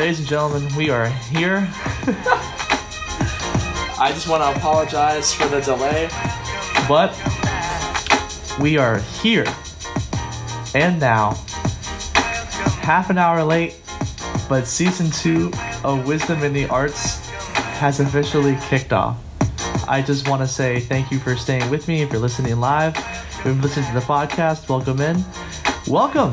Ladies and gentlemen, we are here. I just want to apologize for the delay. but we are here and now. Half an hour late, but season two of Wisdom in the Arts has officially kicked off. I just want to say thank you for staying with me. If you're listening live, if you're listening to the podcast, welcome in. Welcome.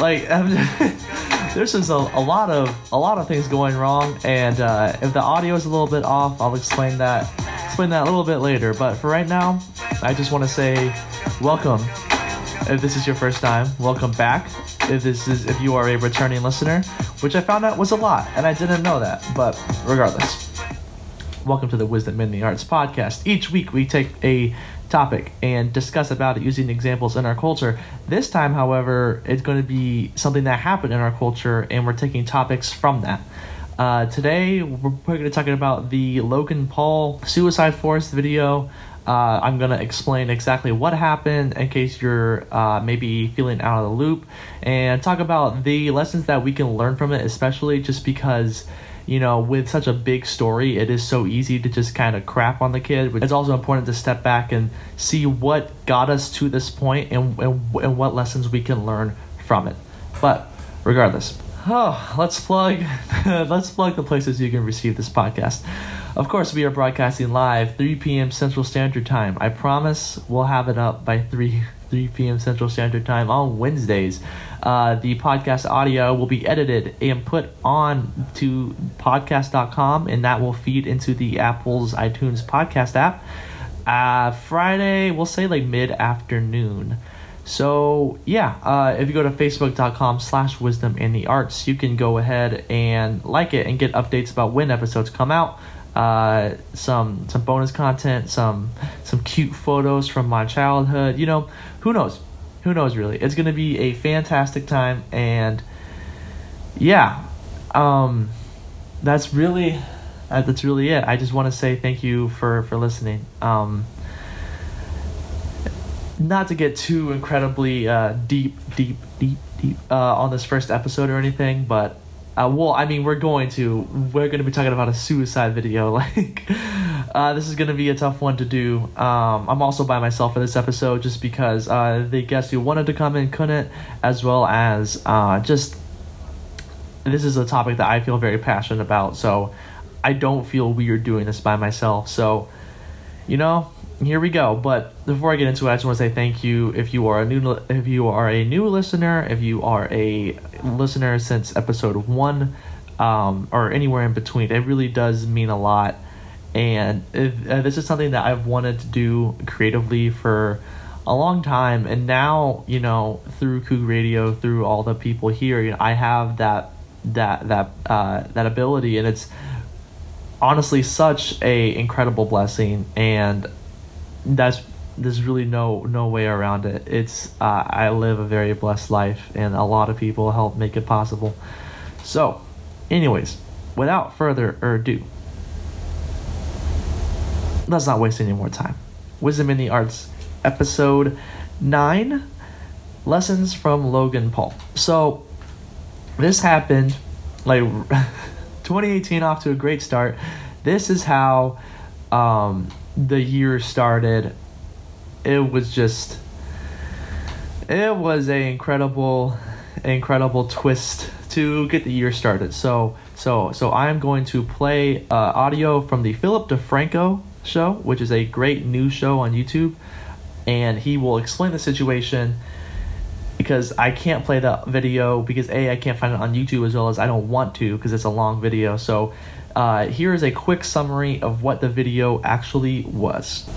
Like, there's just a, a lot of a lot of things going wrong, and uh, if the audio is a little bit off, I'll explain that explain that a little bit later. But for right now, I just want to say welcome. If this is your first time, welcome back. If this is if you are a returning listener, which I found out was a lot, and I didn't know that. But regardless, welcome to the Wisdom in the Arts podcast. Each week we take a topic and discuss about it using examples in our culture. This time, however, it's going to be something that happened in our culture, and we're taking topics from that. Uh, today, we're going to be talking about the Logan Paul Suicide Forest video. Uh, I'm going to explain exactly what happened in case you're uh, maybe feeling out of the loop and talk about the lessons that we can learn from it, especially just because you know, with such a big story, it is so easy to just kind of crap on the kid. But it's also important to step back and see what got us to this point and, and, and what lessons we can learn from it. But regardless, oh, let's plug let's plug the places you can receive this podcast. Of course, we are broadcasting live 3 p.m. Central Standard Time. I promise we'll have it up by 3 3 p.m. Central Standard Time on Wednesdays. Uh, the podcast audio will be edited and put on to podcast.com, and that will feed into the Apple's iTunes podcast app. Uh, Friday, we'll say like mid afternoon. So yeah, uh, if you go to facebook.com slash wisdom in the arts, you can go ahead and like it and get updates about when episodes come out. Uh, some some bonus content, some some cute photos from my childhood. You know, who knows? Who knows really? It's gonna be a fantastic time, and yeah, um, that's really uh, that's really it. I just want to say thank you for for listening. Um, not to get too incredibly uh, deep, deep, deep, deep uh, on this first episode or anything, but uh, well, I mean, we're going to we're going to be talking about a suicide video. Like, uh, this is going to be a tough one to do. Um, I'm also by myself for this episode just because uh, the guest who wanted to come in couldn't, as well as uh, just this is a topic that I feel very passionate about. So I don't feel weird doing this by myself. So, you know, here we go. But before I get into it, I just want to say thank you if you are a new if you are a new listener, if you are a listener since episode one, um, or anywhere in between. It really does mean a lot, and if, uh, this is something that I've wanted to do creatively for a long time, and now you know through Coog Radio, through all the people here, you know, I have that that that uh, that ability, and it's honestly such a incredible blessing and that's there's really no no way around it. It's uh, I live a very blessed life, and a lot of people help make it possible. So, anyways, without further ado, let's not waste any more time. Wisdom in the Arts, episode nine, lessons from Logan Paul. So, this happened like 2018 off to a great start. This is how. Um, the year started, it was just it was a incredible incredible twist to get the year started. So so so I'm going to play uh, audio from the Philip DeFranco show, which is a great news show on YouTube, and he will explain the situation because I can't play the video because a I can't find it on YouTube as well as I don't want to because it's a long video. So uh, here is a quick summary of what the video actually was.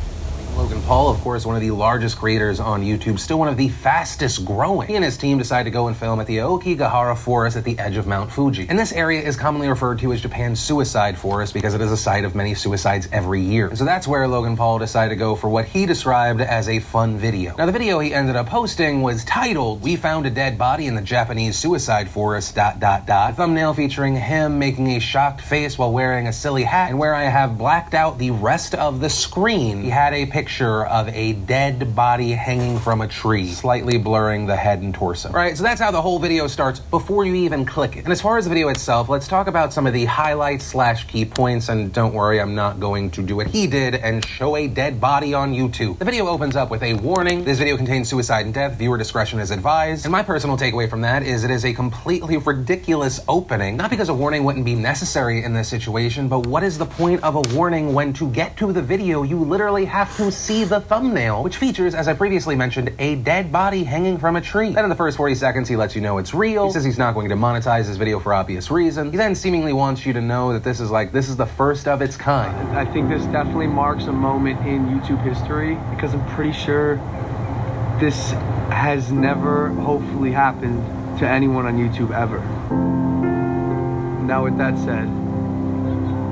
Logan Paul, of course, one of the largest creators on YouTube, still one of the fastest growing. He and his team decided to go and film at the Aokigahara Forest at the edge of Mount Fuji. And this area is commonly referred to as Japan's suicide forest because it is a site of many suicides every year. And so that's where Logan Paul decided to go for what he described as a fun video. Now, the video he ended up posting was titled, We Found a Dead Body in the Japanese Suicide Forest, dot, dot, dot. Thumbnail featuring him making a shocked face while wearing a silly hat, and where I have blacked out the rest of the screen, he had a picture picture of a dead body hanging from a tree, slightly blurring the head and torso. Right, so that's how the whole video starts before you even click it. And as far as the video itself, let's talk about some of the highlights slash key points. And don't worry, I'm not going to do what he did and show a dead body on YouTube. The video opens up with a warning. This video contains suicide and death. Viewer discretion is advised. And my personal takeaway from that is it is a completely ridiculous opening. Not because a warning wouldn't be necessary in this situation, but what is the point of a warning when to get to the video you literally have to see the thumbnail, which features, as I previously mentioned, a dead body hanging from a tree. Then in the first 40 seconds, he lets you know it's real. He says he's not going to monetize his video for obvious reasons. He then seemingly wants you to know that this is like, this is the first of its kind. I think this definitely marks a moment in YouTube history because I'm pretty sure this has never hopefully happened to anyone on YouTube ever. Now, with that said,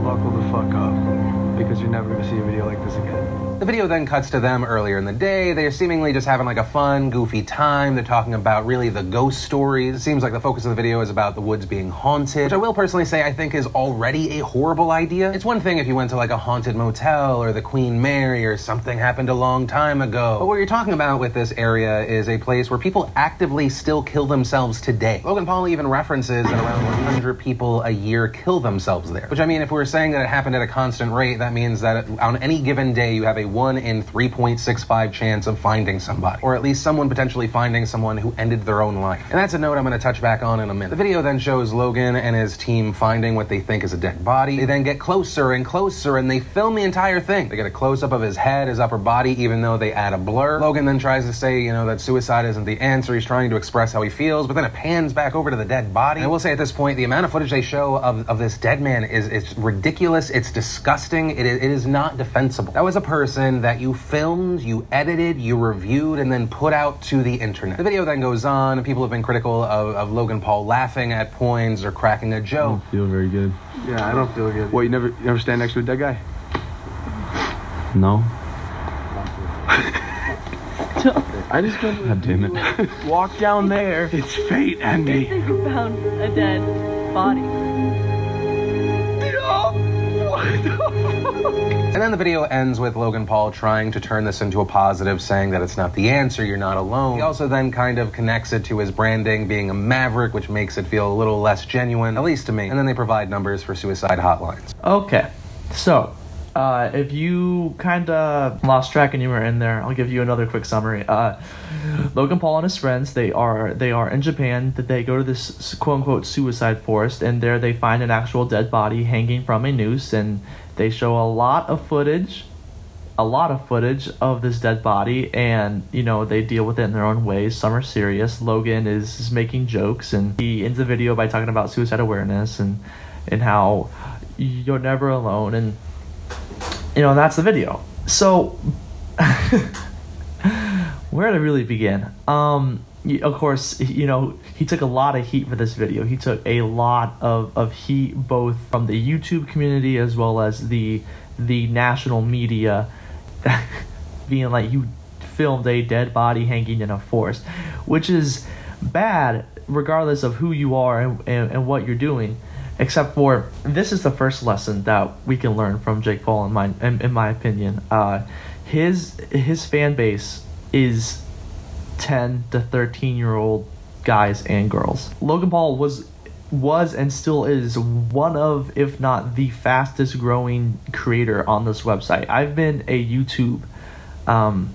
buckle the fuck up because you're never gonna see a video like this again. The video then cuts to them earlier in the day. They're seemingly just having like a fun, goofy time. They're talking about really the ghost stories. It seems like the focus of the video is about the woods being haunted, which I will personally say I think is already a horrible idea. It's one thing if you went to like a haunted motel or the Queen Mary or something happened a long time ago. But what you're talking about with this area is a place where people actively still kill themselves today. Logan Paul even references that around 100 people a year kill themselves there. Which I mean, if we we're saying that it happened at a constant rate, that means that on any given day you have a 1 in 3.65 chance of finding somebody, or at least someone potentially finding someone who ended their own life. And that's a note I'm going to touch back on in a minute. The video then shows Logan and his team finding what they think is a dead body. They then get closer and closer and they film the entire thing. They get a close up of his head, his upper body, even though they add a blur. Logan then tries to say, you know, that suicide isn't the answer. He's trying to express how he feels, but then it pans back over to the dead body. And I will say at this point, the amount of footage they show of, of this dead man is, is ridiculous. It's disgusting. It is, it is not defensible. That was a person that you filmed, you edited, you reviewed, and then put out to the internet. The video then goes on, and people have been critical of, of Logan Paul laughing at points or cracking a joke. I feel very good. Yeah, I don't feel good. What, you never, you never stand next to a dead guy? No. I just don't. God damn it. Walk down there. It's fate, Andy. You found a dead body. And then the video ends with Logan Paul trying to turn this into a positive, saying that it's not the answer, you're not alone. He also then kind of connects it to his branding being a maverick, which makes it feel a little less genuine, at least to me. And then they provide numbers for suicide hotlines. Okay, so uh, if you kind of lost track and you were in there, I'll give you another quick summary. Uh, Logan Paul and his friends they are they are in Japan. That they go to this quote unquote suicide forest, and there they find an actual dead body hanging from a noose, and they show a lot of footage. A lot of footage of this dead body, and you know they deal with it in their own ways. Some are serious. Logan is, is making jokes, and he ends the video by talking about suicide awareness and and how you're never alone, and you know, that's the video. So, where to really begin? Um, of course, you know, he took a lot of heat for this video. He took a lot of, of heat both from the YouTube community as well as the the national media, being like you filmed a dead body hanging in a forest, which is bad regardless of who you are and, and, and what you're doing except for this is the first lesson that we can learn from Jake Paul in my in, in my opinion. Uh, his his fan base is ten to thirteen year old guys and girls. Logan Paul was was and still is one of if not the fastest growing creator on this website. I've been a YouTube um,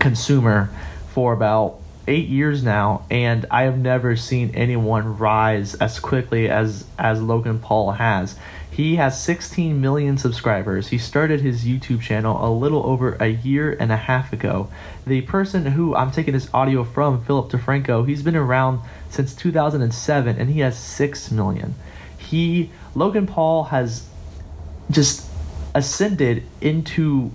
consumer for about eight years now, and I have never seen anyone rise as quickly as as Logan Paul has. He has 16 million subscribers. He started his YouTube channel a little over a year and a half ago. The person who I'm taking this audio from, Philip DeFranco, he's been around since 2007 and he has 6 million. He Logan Paul has just ascended into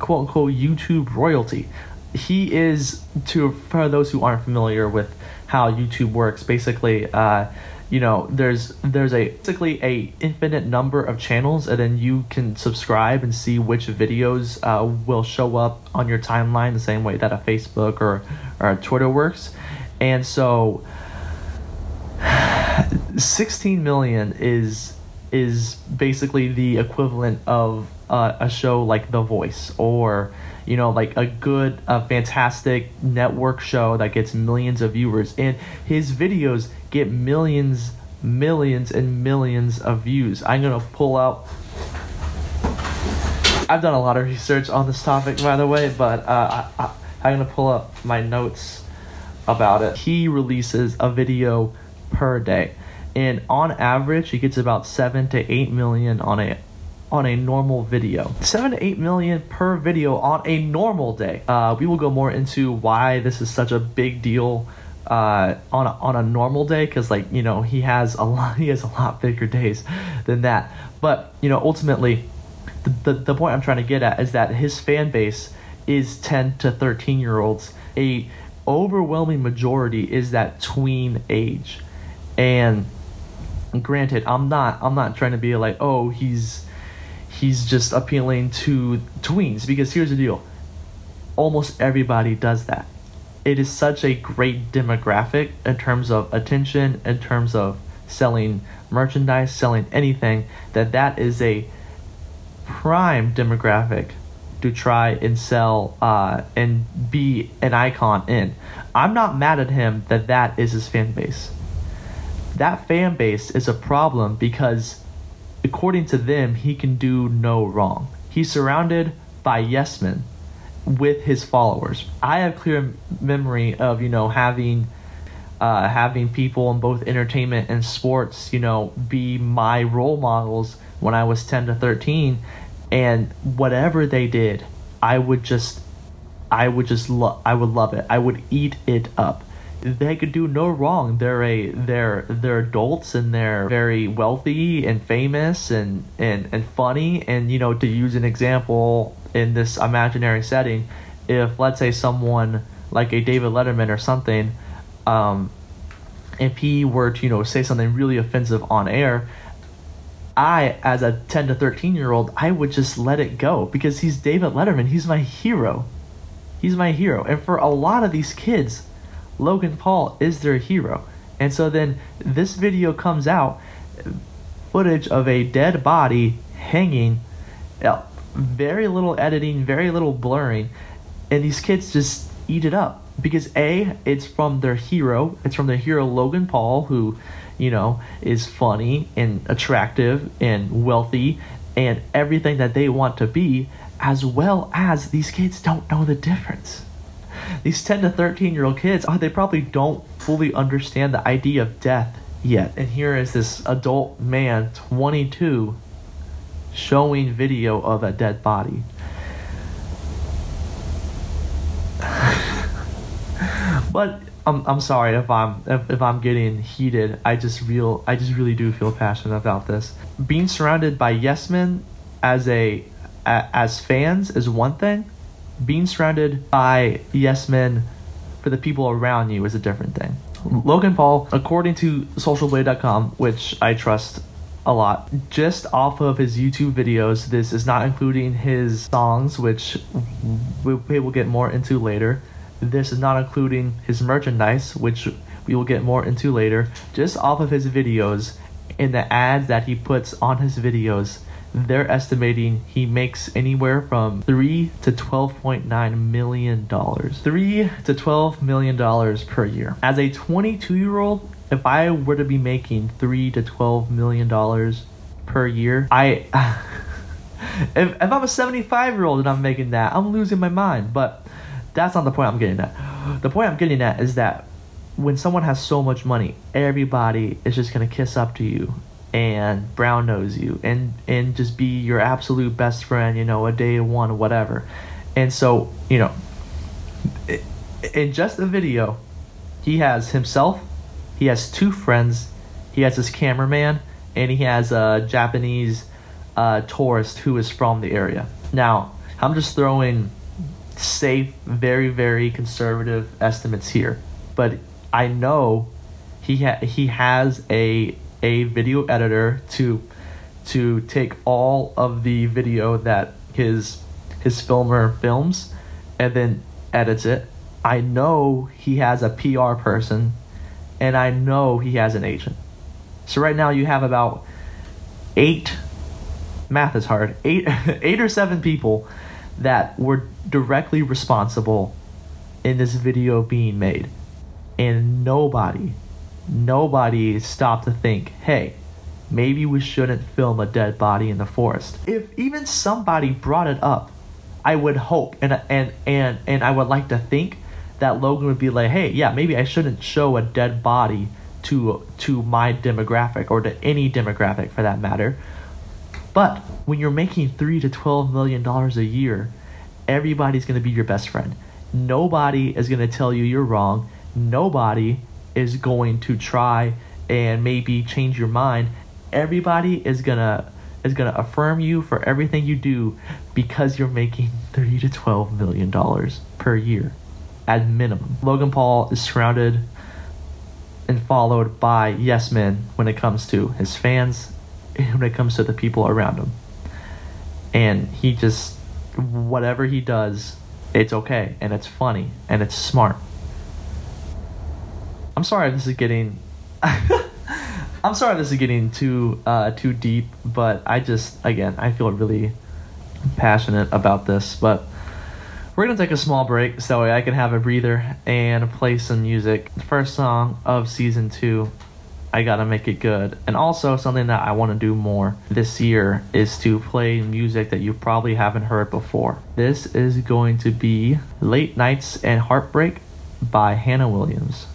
quote unquote YouTube royalty he is to for those who aren't familiar with how YouTube works. Basically, uh, you know, there's there's a basically a infinite number of channels, and then you can subscribe and see which videos uh, will show up on your timeline the same way that a Facebook or or a Twitter works. And so, 16 million is is basically the equivalent of a, a show like The Voice or you know like a good a fantastic network show that gets millions of viewers. And his videos get millions millions and millions of views. I'm gonna pull out i've done a lot of research on this topic by the way but uh, I, I, i'm gonna pull up my notes about it. He releases a video per day and on average he gets about 7 to 8 million on a on a normal video. 7 to 8 million per video on a normal day. Uh, we will go more into why this is such a big deal uh, on a, on a normal day because like you know he has a lot he has a lot bigger days than that. But you know ultimately the, the, the point i'm trying to get at is that his fan base is 10 to 13 year olds. A overwhelming majority is that tween age. And granted i'm not i'm not trying to be like oh he's he's just appealing to tweens because here's the deal. Almost everybody does that. It is such a great demographic in terms of attention in terms of selling merchandise selling anything that that is a prime demographic to try and sell uh, and be an icon in. I'm not mad at him that that is his fan base. That fan base is a problem because according to them he can do no wrong. He's surrounded by yes men with his followers. I have clear memory of you know having uh, having people in both entertainment and sports you know be my role models when i was 10 to 13 and whatever they did i would just i would just love i would love it. I would eat it up they could do no wrong. They're a they're they're adults and they're very wealthy and famous and and and funny. And you know, to use an example in this imaginary setting, if let's say someone like a David Letterman or something, um, if he were to you know say something really offensive on air. I, as a 10 to 13 year old, I would just let it go because he's David Letterman. He's my hero. He's my hero. And for a lot of these kids, Logan Paul is their hero. And so then this video comes out footage of a dead body hanging, uh, very little editing, very little blurring, and these kids just eat it up because A, it's from their hero, it's from their hero Logan Paul, who, you know, is funny and attractive and wealthy and everything that they want to be, as well as these kids don't know the difference these 10 to 13 year old kids, oh, they probably don't fully understand the idea of death yet. And here is this adult man, 22, showing video of a dead body. but I'm, I'm sorry if I'm if, if I'm getting heated. I just real I just really do feel passionate about this. Being surrounded by yes men as a, a as fans is one thing, being surrounded by yes men for the people around you is a different thing. Logan Paul, according to socialblade.com, which I trust a lot, just off of his YouTube videos, this is not including his songs, which we will get more into later. This is not including his merchandise, which we will get more into later. Just off of his videos and the ads that he puts on his videos, they're estimating he makes anywhere from three to twelve point nine million dollars. Three to twelve million dollars per year. As a 22 year old, if I were to be making three to twelve million dollars per year, I. if, if I'm a 75 year old and I'm making that, I'm losing my mind. But that's not the point I'm getting at. The point I'm getting at is that when someone has so much money, everybody is just gonna kiss up to you and brown nose you and and just be your absolute best friend you know a day one whatever. And so you know in just the video he has himself he has two friends he has his cameraman and he has a japanese uh, tourist who is from the area. Now i'm just throwing safe very very conservative estimates here but i know he ha- he has a a video editor to to take all of the video that his his filmer films and then edits it. I know he has a PR person and I know he has an agent. So right now you have about 8 math is hard. Eight, eight or seven people that were directly responsible in this video being made, and nobody, nobody stopped to think, hey, maybe we shouldn't film a dead body in the forest. If even somebody brought it up, I would hope and and and and I would like to think that Logan would be like, "Hey, yeah, maybe I shouldn't show a dead body to to my demographic or to any demographic for that matter." But when you're making 3 to 12 million dollars a year, everybody's to be your best friend. Nobody is to tell you you're wrong. Nobody is going to try and maybe change your mind. Everybody is to is to affirm you for everything you do because you're making 3 to 12 million dollars per year at minimum. Logan Paul is surrounded and followed by yes men when it comes to his fans and when it comes to the people around him. And he just whatever he does, it's okay and it's funny and it's smart. I'm sorry this is getting I'm sorry this is getting too uh, too deep, but I just again I feel really passionate about this. But we're gonna take a small break so I can have a breather and play some music. The first song of season two, I gotta make it good, and also something that I want to do more this year is to play music that you probably haven't heard before. This is going to be "Late Nights and Heartbreak" by Hannah Williams.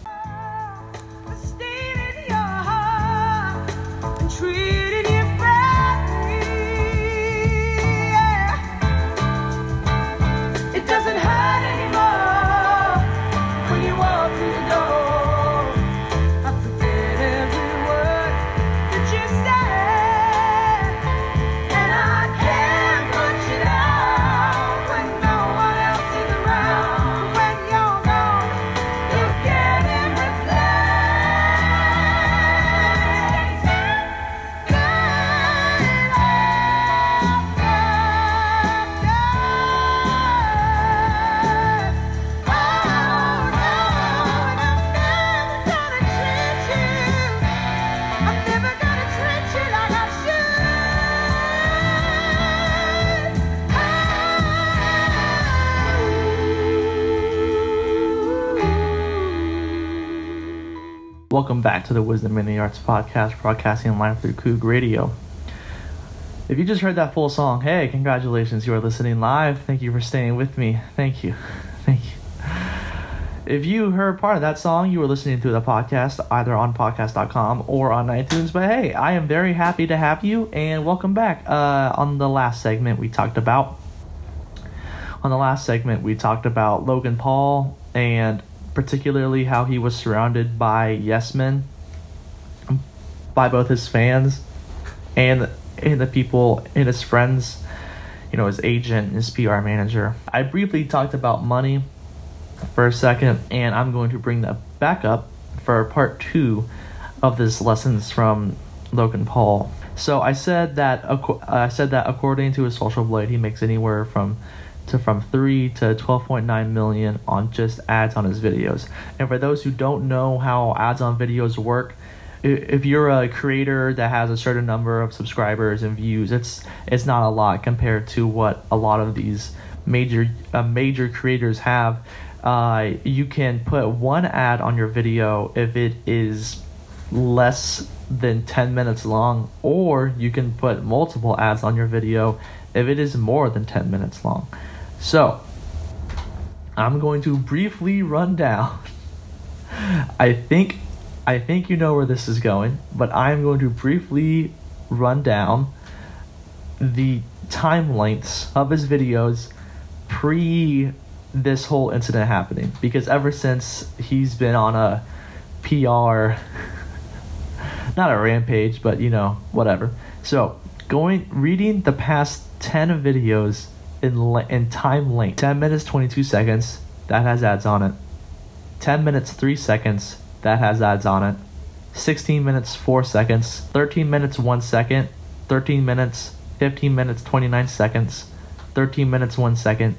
To the the Arts podcast, broadcasting live through Coog Radio. If you just heard that full song, hey, congratulations, you are listening live. Thank you for staying with me. Thank you. Thank you. If you heard part of that song, you were listening to the podcast either on podcast.com or on iTunes. But hey, I am very happy to have you and welcome back. Uh, on the last segment, we talked about. On the last segment, we talked about Logan Paul and particularly how he was surrounded by yes men, by both his fans and and the people and his friends, you know, his agent, his PR manager. I briefly talked about money for a second, and I'm going to bring that back up for part two of this lessons from Logan Paul. So I said that I said that according to his social blade, he makes anywhere from to from 3 to 12.9 million on just ads on his videos. And for those who don't know how ads on videos work, if you're a creator that has a certain number of subscribers and views, it's it's not a lot compared to what a lot of these major uh, major creators have. Uh, you can put one ad on your video if it is less than 10 minutes long, or you can put multiple ads on your video if it is more than 10 minutes long. So, I'm going to briefly run down. I think I think you know where this is going, but I'm going to briefly run down the time lengths of his videos pre this whole incident happening because ever since he's been on a PR not a rampage, but you know, whatever. So, going reading the past 10 videos in, in time length 10 minutes 22 seconds that has ads on it 10 minutes 3 seconds that has ads on it. 16 minutes 4 seconds. 13 minutes 1 second. 13 minutes 15 minutes 29 seconds. 13 minutes 1 second.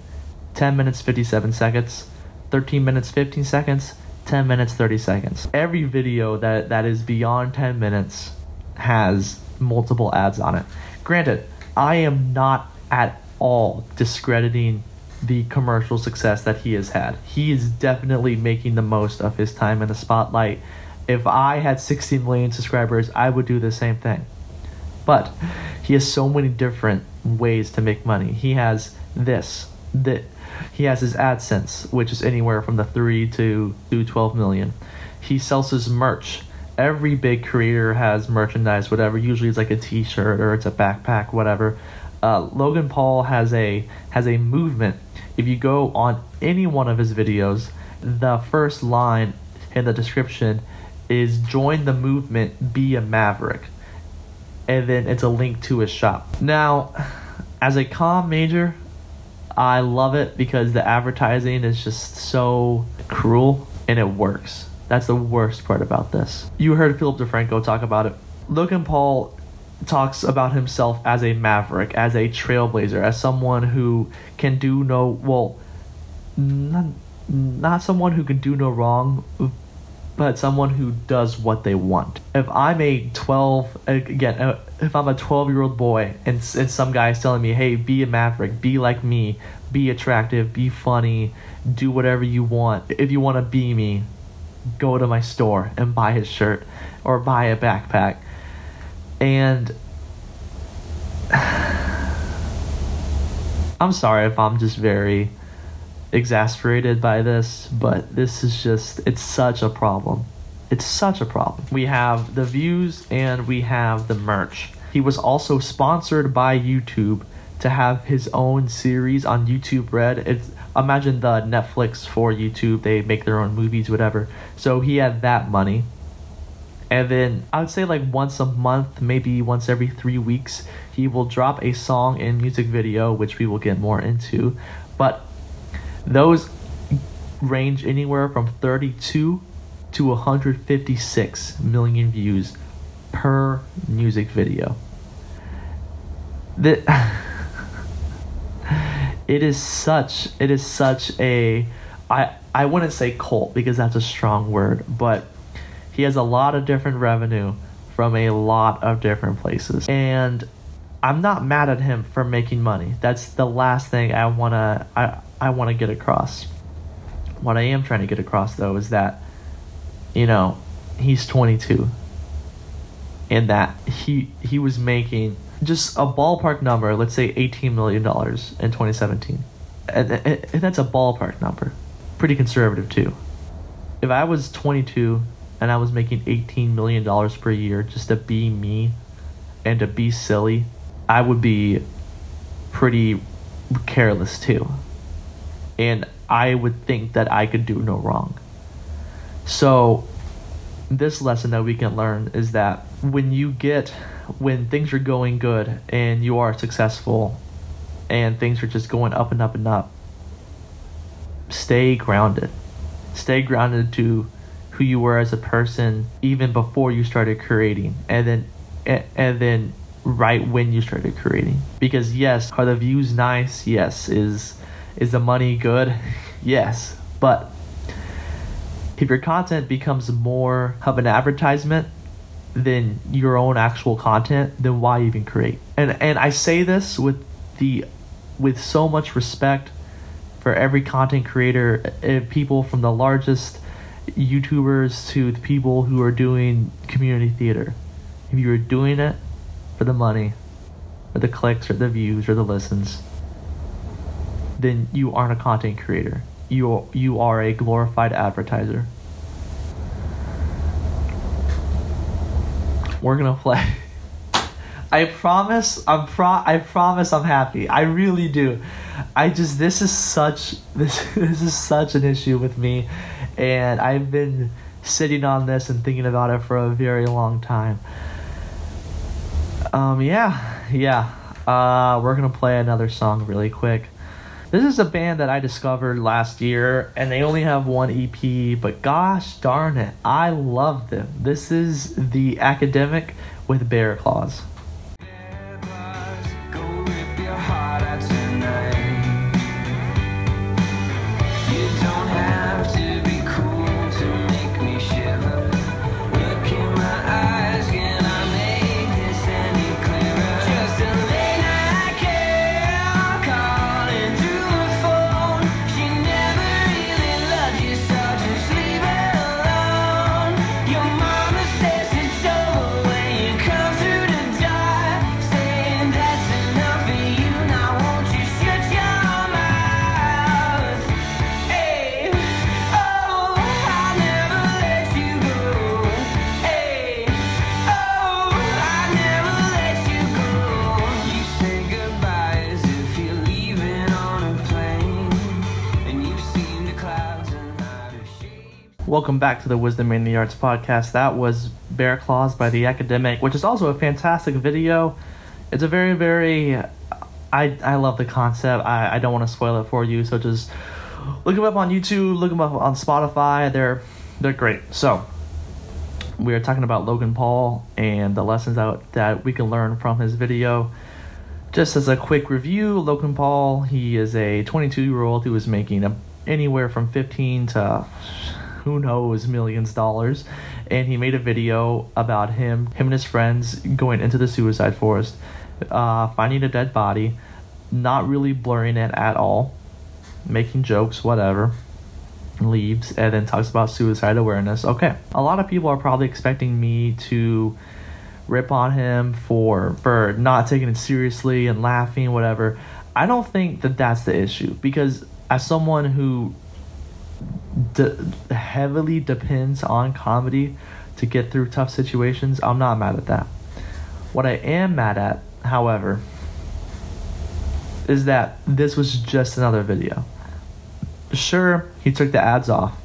10 minutes 57 seconds. 13 minutes 15 seconds. 10 minutes 30 seconds. Every video that that is beyond 10 minutes has multiple ads on it. Granted I am not at all discrediting the commercial success that he has had. He is definitely making the most of his time in the spotlight. If I had 16 million subscribers, I would do the same thing. But he has so many different ways to make money. He has this, that he has his AdSense, which is anywhere from the 3 to, to 12 million. He sells his merch. Every big creator has merchandise, whatever. Usually it's like a t-shirt or it's a backpack, whatever. Uh, Logan Paul has a has a movement. If you go on any one of his videos, the first line in the description is join the movement, be a maverick. And then it's a link to his shop. Now, as a comm major, I love it because the advertising is just so cruel and it works. That's the worst part about this. You heard Philip DeFranco talk about it. Logan Paul talks about himself as a maverick, as a trailblazer, as someone who can do no well, not, not someone who can do no wrong, but someone who does what they want. If I'm a 12 again, uh, if I'm a 12 year old boy and, and some guy is telling me, "Hey, be a maverick, be like me, be attractive, be funny, do whatever you want. If you want to be me, go to my store and buy his shirt or buy a backpack." And I'm sorry if I'm just very exasperated by this, but this is just, it's such a problem. It's such a problem. We have the views and we have the merch. He was also sponsored by YouTube to have his own series on YouTube Red. It's imagine the Netflix for YouTube. They make their own movies, whatever. So he had that money. And then I would say like once a month, maybe once every three weeks, he will drop a song and music video, which we will get more into. But those range anywhere from 32 to 156 million views per music video. The, it is such it is such a I I wouldn't say cult because that's a strong word, but he has a lot of different revenue from a lot of different places. And I'm not mad at him for making money. That's the last thing I want to I I want to get across. What I am trying to get across though is that you know, he's 22 and that he he was making just a ballpark number, let's say 18 million dollars in 2017. And, and that's a ballpark number. Pretty conservative too. If I was 22 and I was making 18 million dollars per year just to be me and to be silly, I would be pretty careless too. And I would think that I could do no wrong. So, this lesson that we can learn is that when you get, when things are going good and you are successful and things are just going up and up and up, stay grounded. Stay grounded to who you were as a person even before you started creating and then and then right when you started creating. Because yes are the views nice? Yes. Is is the money good? Yes. But if your content becomes more of an advertisement than your own actual content then why even create? And and i say this with the with so much respect for every content creator and people from the largest YouTubers to the people who are doing community theater. If you are doing it for the money, or the clicks, or the views, or the listens, then you aren't a content creator. You you are a glorified advertiser. We're gonna play. I promise. I'm pro. I promise. I'm happy. I really do. I just. This is such. This. This is such an issue with me, and I've been sitting on this and thinking about it for a very long time. Um. Yeah. Yeah. Uh. We're gonna play another song really quick. This is a band that I discovered last year, and they only have one EP, but gosh darn it, I love them. This is The Academic with Bear Claws. Welcome back to the Wisdom in the Arts podcast. That was Bear Claws by The Academic, which is also a fantastic video. It's a very, very. I, I love the concept. I, I don't want to spoil it for you, so just look them up on YouTube, look them up on Spotify. They're they're great. So we are talking about Logan Paul and the lessons that that we can learn from his video. Just as a quick review, Logan Paul, he is a 22 year old who is making a, anywhere from 15 to who knows millions of dollars, and he made a video about him, him and his friends going into the suicide forest, uh, finding a dead body, not really blurring it at all, making jokes, whatever leaves and then talks about suicide awareness. Okay. A lot of people are probably expecting me to rip on him for for not taking it seriously and laughing whatever. I don't think that that's the issue because as someone who de- heavily depends on comedy to get through tough situations, I'm not mad at that. What I am mad at, however, is that this was just another video. Sure he took the ads off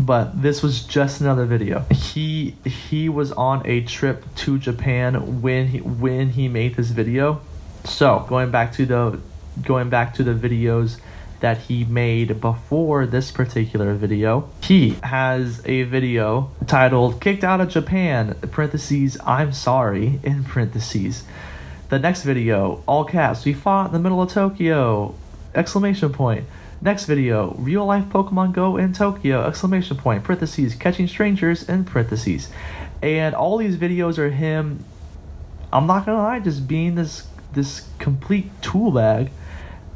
but this was just another video. He he was on a trip to japan when he when he made this video. So going back to the going back to the videos that he made before this particular video. He has a video titled kicked out of japan parentheses i'm sorry in parentheses. The next video all caps we fought in the middle of tokyo exclamation point. Next video, real life Pokemon Go in Tokyo, exclamation point, parentheses, catching strangers in parentheses. And all these videos are him, I'm not gonna lie, just being this this complete tool bag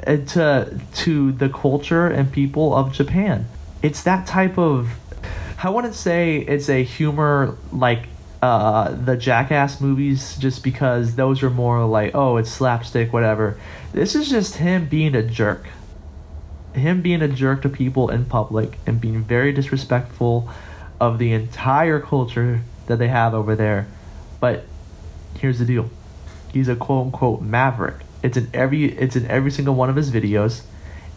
to to the culture and people of Japan. It's that type of I wouldn't say it's a humor like uh, the Jackass movies, just because those are more like, oh, it's slapstick, whatever. This is just him being a jerk him being a jerk to people in public and being very disrespectful of the entire culture that they have over there. But here's the deal. He's a quote unquote maverick. It's in every it's in every single one of his videos.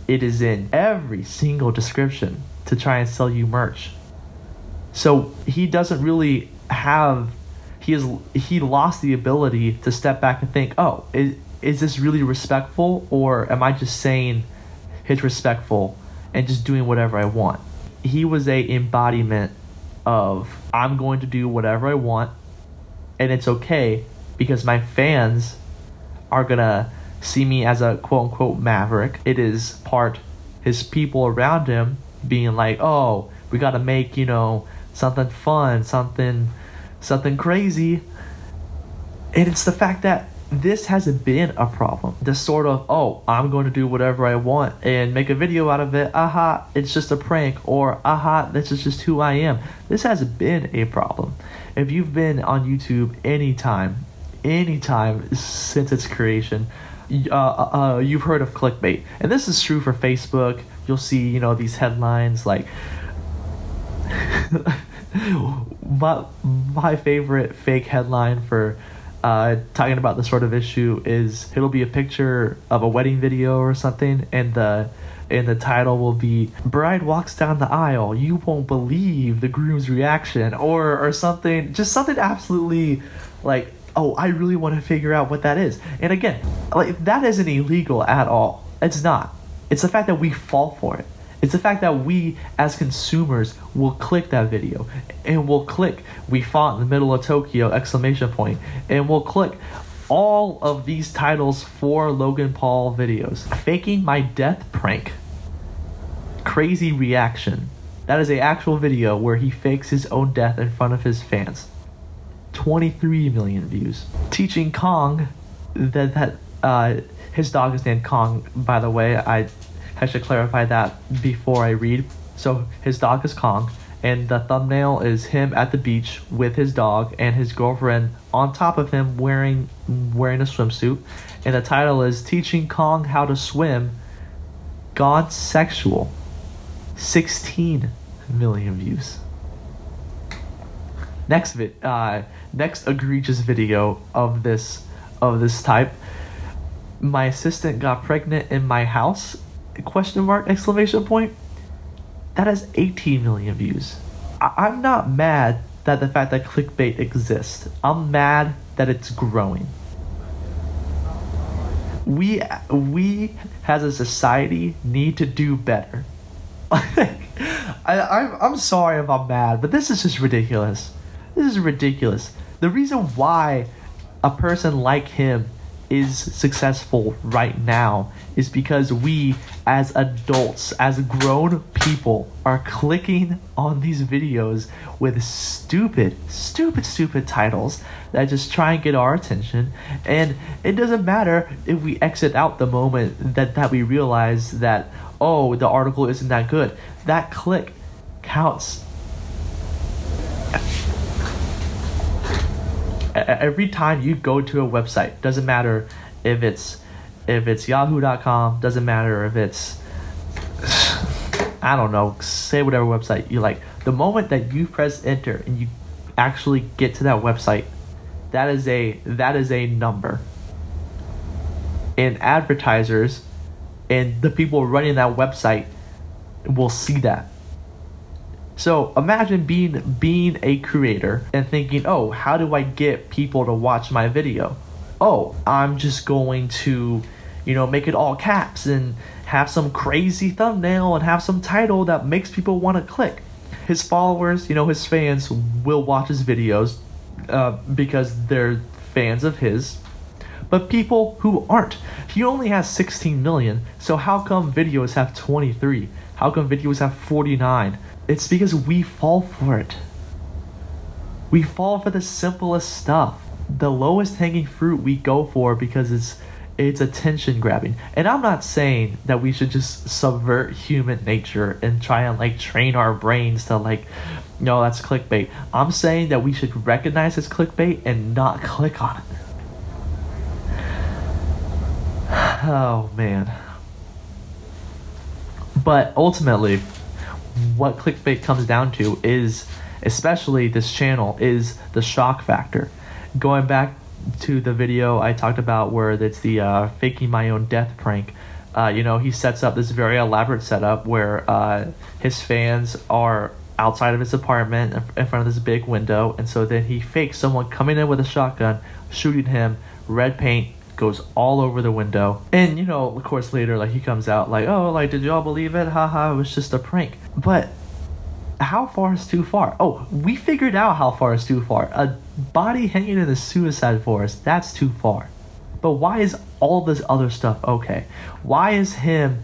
It is in every single description to try and sell you merch. So he doesn't really have he is he lost the ability to step back and think, "Oh, is is this really respectful or am I just saying it's respectful and just doing whatever I want. He was a embodiment of I'm going to do whatever I want and it's okay because my fans are gonna see me as a quote unquote maverick. It is part his people around him being like, oh, we gotta make, you know, something fun, something something crazy. And it's the fact that this hasn't been a problem. This sort of, oh, I'm going to do whatever I want and make a video out of it. Aha, it's just a prank. Or, aha, this is just who I am. This hasn't been a problem. If you've been on YouTube anytime, anytime since its creation, uh, uh, uh, you've heard of clickbait. And this is true for Facebook. You'll see, you know, these headlines like. my, my favorite fake headline for uh, talking about this sort of issue is it'll be a picture of a wedding video or something, and the and the title will be "Bride walks down the aisle. You won't believe the groom's reaction," or or something, just something absolutely like, "Oh, I really want to figure out what that is." And again, like that isn't illegal at all. It's not. It's the fact that we fall for it. It's the fact that we, as consumers, will click that video and we'll click "We fought in the middle of Tokyo!" exclamation point, and we'll click all of these titles for Logan Paul videos. Faking my death prank. Crazy reaction. That is a actual video where he fakes his own death in front of his fans. 23 million views. Teaching Kong that that uh, his dog is named Kong. By the way, I I should clarify that before I read. So his dog is Kong, and the thumbnail is him at the beach with his dog and his girlfriend on top of him wearing wearing a swimsuit. And the title is Teaching Kong How to Swim God Sexual. 16 million views. Next vid, uh, next egregious video of this of this type. My assistant got pregnant in my house question mark exclamation point that has 18 million views I- I'm not mad that the fact that clickbait exists. I'm mad that it's growing. We we as a society need to do better. I, I'm I'm sorry if I'm mad, but this is just ridiculous. This is ridiculous. The reason why a person like him is successful right now is because we as adults as grown people are clicking on these videos with stupid stupid stupid titles that just try and get our attention. And it doesn't matter if we exit out the moment that that we realize that oh the article isn't that good. That click counts every time you go to a website doesn't matter if it's if it's yahoo.com doesn't matter if it's i don't know say whatever website you like. The moment that you press enter and you actually get to that website that is a that is a number. And advertisers and the people running that website will see that so imagine being being a creator and thinking, "Oh, how do I get people to watch my video?" Oh, I'm just going to, you know, make it all caps and have some crazy thumbnail and have some title that makes people want to click. His followers, you know, his fans will watch his videos uh, because they're fans of his. But people who aren't, he only has 16 million. So how come videos have 23? How come videos have 49? It's because we fall for it. We fall for the simplest stuff. The lowest hanging fruit we go for because it's it's attention grabbing. And I'm not saying that we should just subvert human nature and try and like train our brains to like no, that's clickbait. I'm saying that we should recognize it's clickbait and not click on it. Oh man. But ultimately, what clickbait comes down to is, especially this channel, is the shock factor. Going back to the video I talked about where it's the uh, faking my own death prank. Uh, you know, he sets up this very elaborate setup where uh, his fans are outside of his apartment in front of this big window, and so then he fakes someone coming in with a shotgun, shooting him, red paint, goes all over the window. And you know, of course, later like he comes out like, "Oh, like did y'all believe it? Haha, it was just a prank." But how far is too far? Oh, we figured out how far is too far. A body hanging in the suicide forest, that's too far. But why is all this other stuff okay? Why is him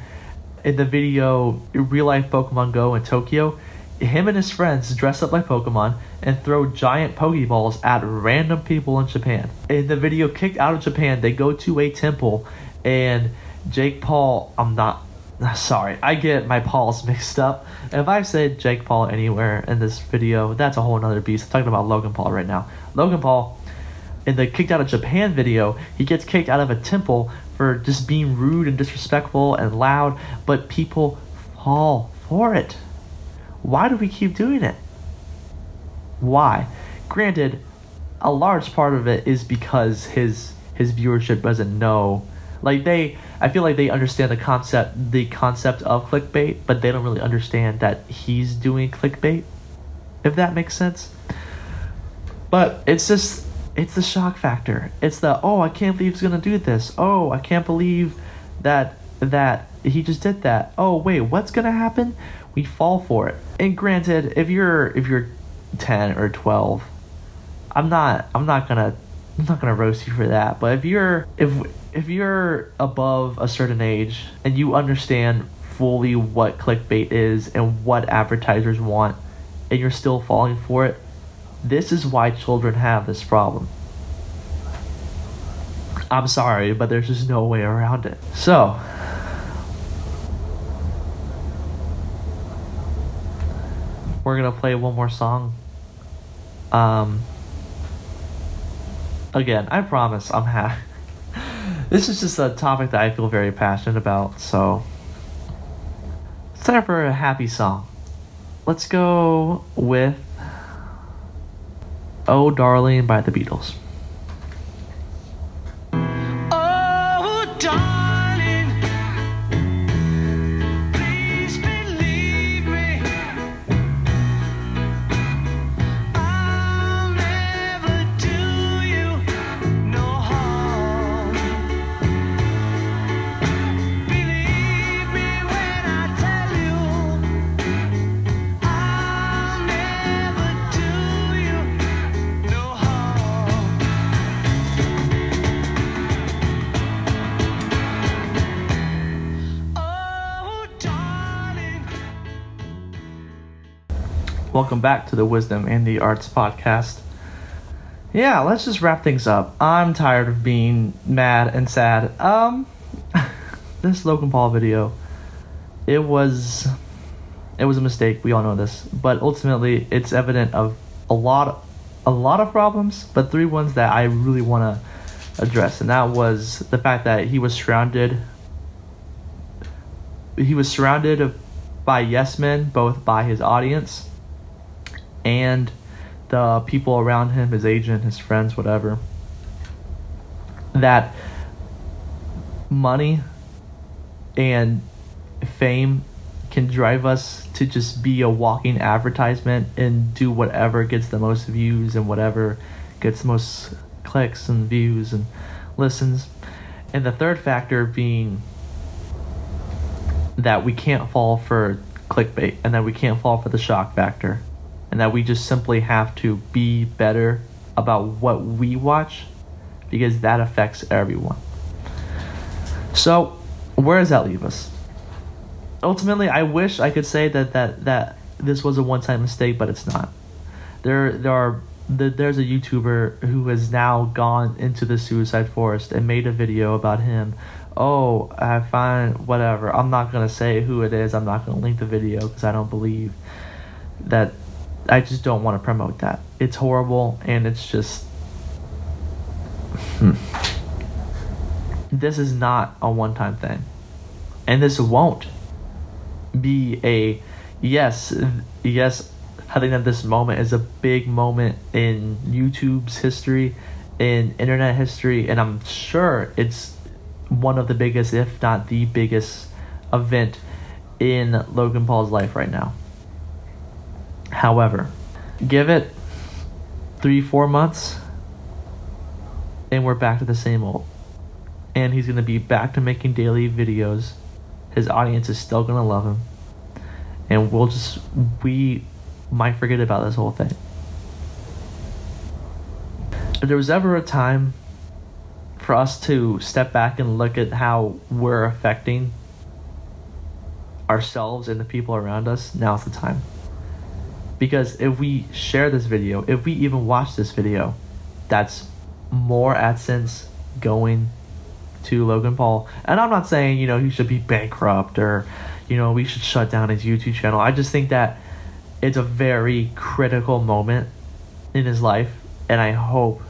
in the video real life Pokemon Go in Tokyo? Him and his friends dress up like Pokemon and throw giant Pokeballs at random people in Japan. In the video kicked out of Japan, they go to a temple and Jake Paul, I'm not sorry, I get my Pauls mixed up. If I've said Jake Paul anywhere in this video, that's a whole nother beast. I'm talking about Logan Paul right now. Logan Paul, in the kicked out of Japan video, he gets kicked out of a temple for just being rude and disrespectful and loud, but people fall for it. Why do we keep doing it? Why? Granted, a large part of it is because his his viewership doesn't know like they I feel like they understand the concept the concept of clickbait, but they don't really understand that he's doing clickbait. If that makes sense. But it's just it's the shock factor. It's the oh I can't believe he's gonna do this. Oh I can't believe that that he just did that. Oh wait, what's gonna happen? We fall for it. And granted, if you're if you're ten or twelve, I'm not I'm not gonna I'm not gonna roast you for that. But if you're if if you're above a certain age and you understand fully what clickbait is and what advertisers want, and you're still falling for it, this is why children have this problem. I'm sorry, but there's just no way around it. So, we're gonna play one more song. Um, again, I promise I'm happy. this is just a topic that I feel very passionate about, so it's time for a happy song. Let's go with Oh Darling by the Beatles. Oh, darling, Welcome back to the Wisdom and the Arts podcast. Yeah, let's just wrap things up. I'm tired of being mad and sad. Um, this Logan Paul video, it was, it was a mistake. We all know this, but ultimately, it's evident of a lot, a lot of problems, but three ones that I really want to address, and that was the fact that he was surrounded. He was surrounded by yes men, both by his audience and the people around him, his agent, his friends, whatever, that money and fame can drive us to just be a walking advertisement and do whatever gets the most views and whatever gets the most clicks and views and listens. And the third factor being that we can't fall for clickbait and that we can't fall for the shock factor and that we just simply have to be better about what we watch because that affects everyone. So, where does that leave us? Ultimately, I wish I could say that that, that this was a one-time mistake, but it's not. There there are there's a YouTuber who has now gone into the suicide forest and made a video about him. Oh, I find whatever. I'm not gonna say who it is. I'm not gonna link the video because I don't believe that I just don't want to promote that. It's horrible and it's just. Hmm. This is not a one time thing. And this won't be a. Yes, yes, I think that this moment is a big moment in YouTube's history, in internet history, and I'm sure it's one of the biggest, if not the biggest, event in Logan Paul's life right now. However, give it three, four months, and we're back to the same old. And he's going to be back to making daily videos. His audience is still going to love him. And we'll just, we might forget about this whole thing. If there was ever a time for us to step back and look at how we're affecting ourselves and the people around us, now's the time because if we share this video, if we even watch this video, that's more AdSense going to Logan Paul. And I'm not saying, you know, he should be bankrupt or, you know, we should shut down his YouTube channel. I just think that it's a very critical moment in his life. And I hope,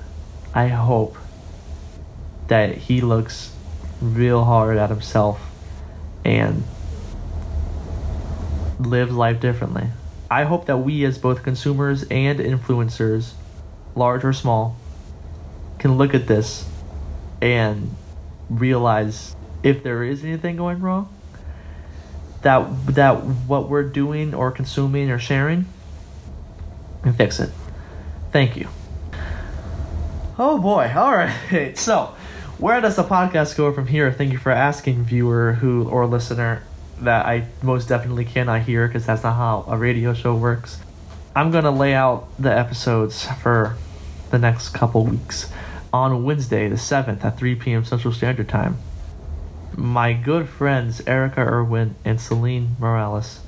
I hope that he looks real hard at himself and lives life differently. I hope that we, as both consumers and influencers, large or small, can look at this and realize if there is anything going wrong, that that what we're doing or consuming or sharing, and fix it. Thank you. Oh boy! All right. So, where does the podcast go from here? Thank you for asking, viewer who or listener that I most definitely cannot hear because that's not how a radio show works. I'm going to lay out the episodes for the next couple weeks. On Wednesday, the 7th at 3 p.m. Central Standard Time, my good friends Erica Irwin and Celine Morales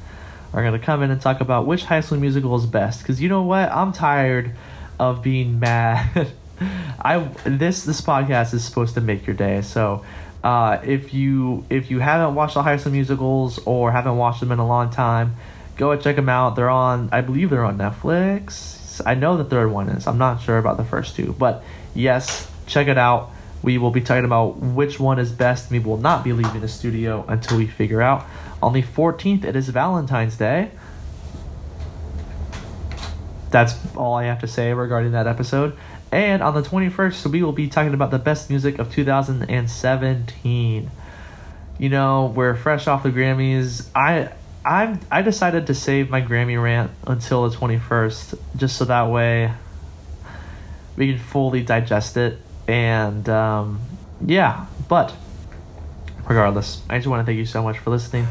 are going to come in and talk about which High School Musical is best. Because you know what? I'm tired of being mad. I this this podcast is supposed to make your day, so uh, if you if you haven't watched the High School Musicals or haven't watched them in a long time, go and check them out. They're on, I believe they're on Netflix. I know the third one is. I'm not sure about the first two, but yes, check it out. We will be talking about which one is best. We will not be leaving the studio until we figure out. On the 14th, it is Valentine's Day. That's all I have to say regarding that episode. And on the 21st, we will be talking about the best music of 2017. You know, we're fresh off the Grammys. I I'm I decided to save my Grammy rant until the 21st just so that way we can fully digest it and um, yeah, but regardless, I just want to thank you so much for listening.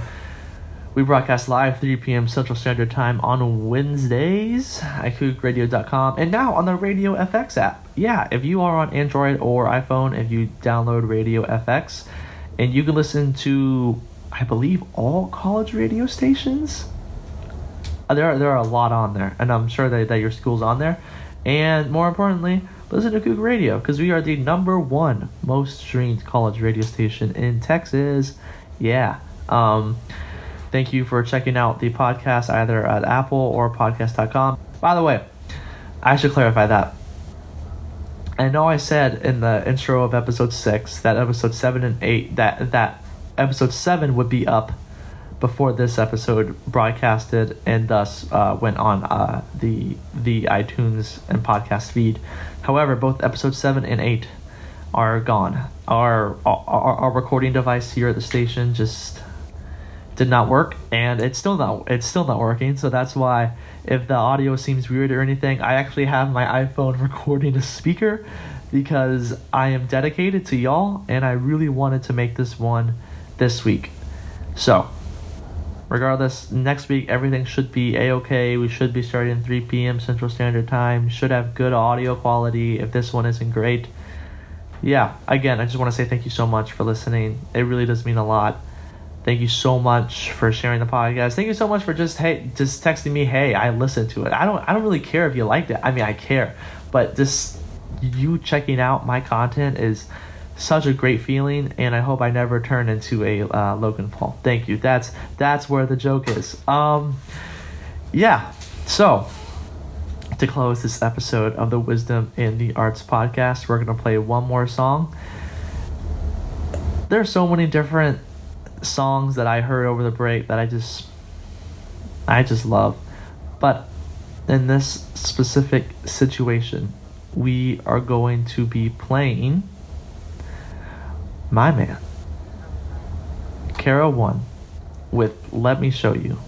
We broadcast live 3 p.m. Central Standard Time on Wednesdays at kookradio.com and now on the Radio FX app. Yeah, if you are on Android or iPhone, if you download Radio FX, and you can listen to, I believe, all college radio stations Uh, There are, there are a lot on there, and I'm sure that, that your school's on there. And more importantly, listen to Kook Radio because we are the number one most streamed college radio station in Texas. Yeah. Um, thank you for checking out the podcast either at Apple or podcast.com. By the way, I should clarify that. I know I said in the intro of episode six that episode seven and eight that that episode seven would be up before this episode broadcasted and thus uh, went on uh, the the iTunes and podcast feed. However, both episode seven and eight are gone. Our our, our recording device here at the station just did not work and it's still not it's still not working. So that's why if the audio seems weird or anything i actually have my iphone recording a speaker because i am dedicated to y'all and i really wanted to make this one this week. So regardless next week everything should be a-okay we should be starting 3 p.m central standard time. Should have good audio quality if this one isn't great. Yeah again i just want to say thank you so much for listening. It really does mean a lot Thank you so much for sharing the podcast. Thank you so much for just hey, just texting me. Hey, I listened to it. I don't, I don't really care if you liked it. I mean, I care, but just you checking out my content is such a great feeling, and I hope I never turn into a uh, Logan Paul. Thank you. That's that's where the joke is. Um, yeah. So to close this episode of the Wisdom in the Arts podcast, we're gonna play one more song. There's so many different songs that I heard over the break that I just I just love. But in this specific situation, we are going to be playing my man. Kara One with Let Me Show You.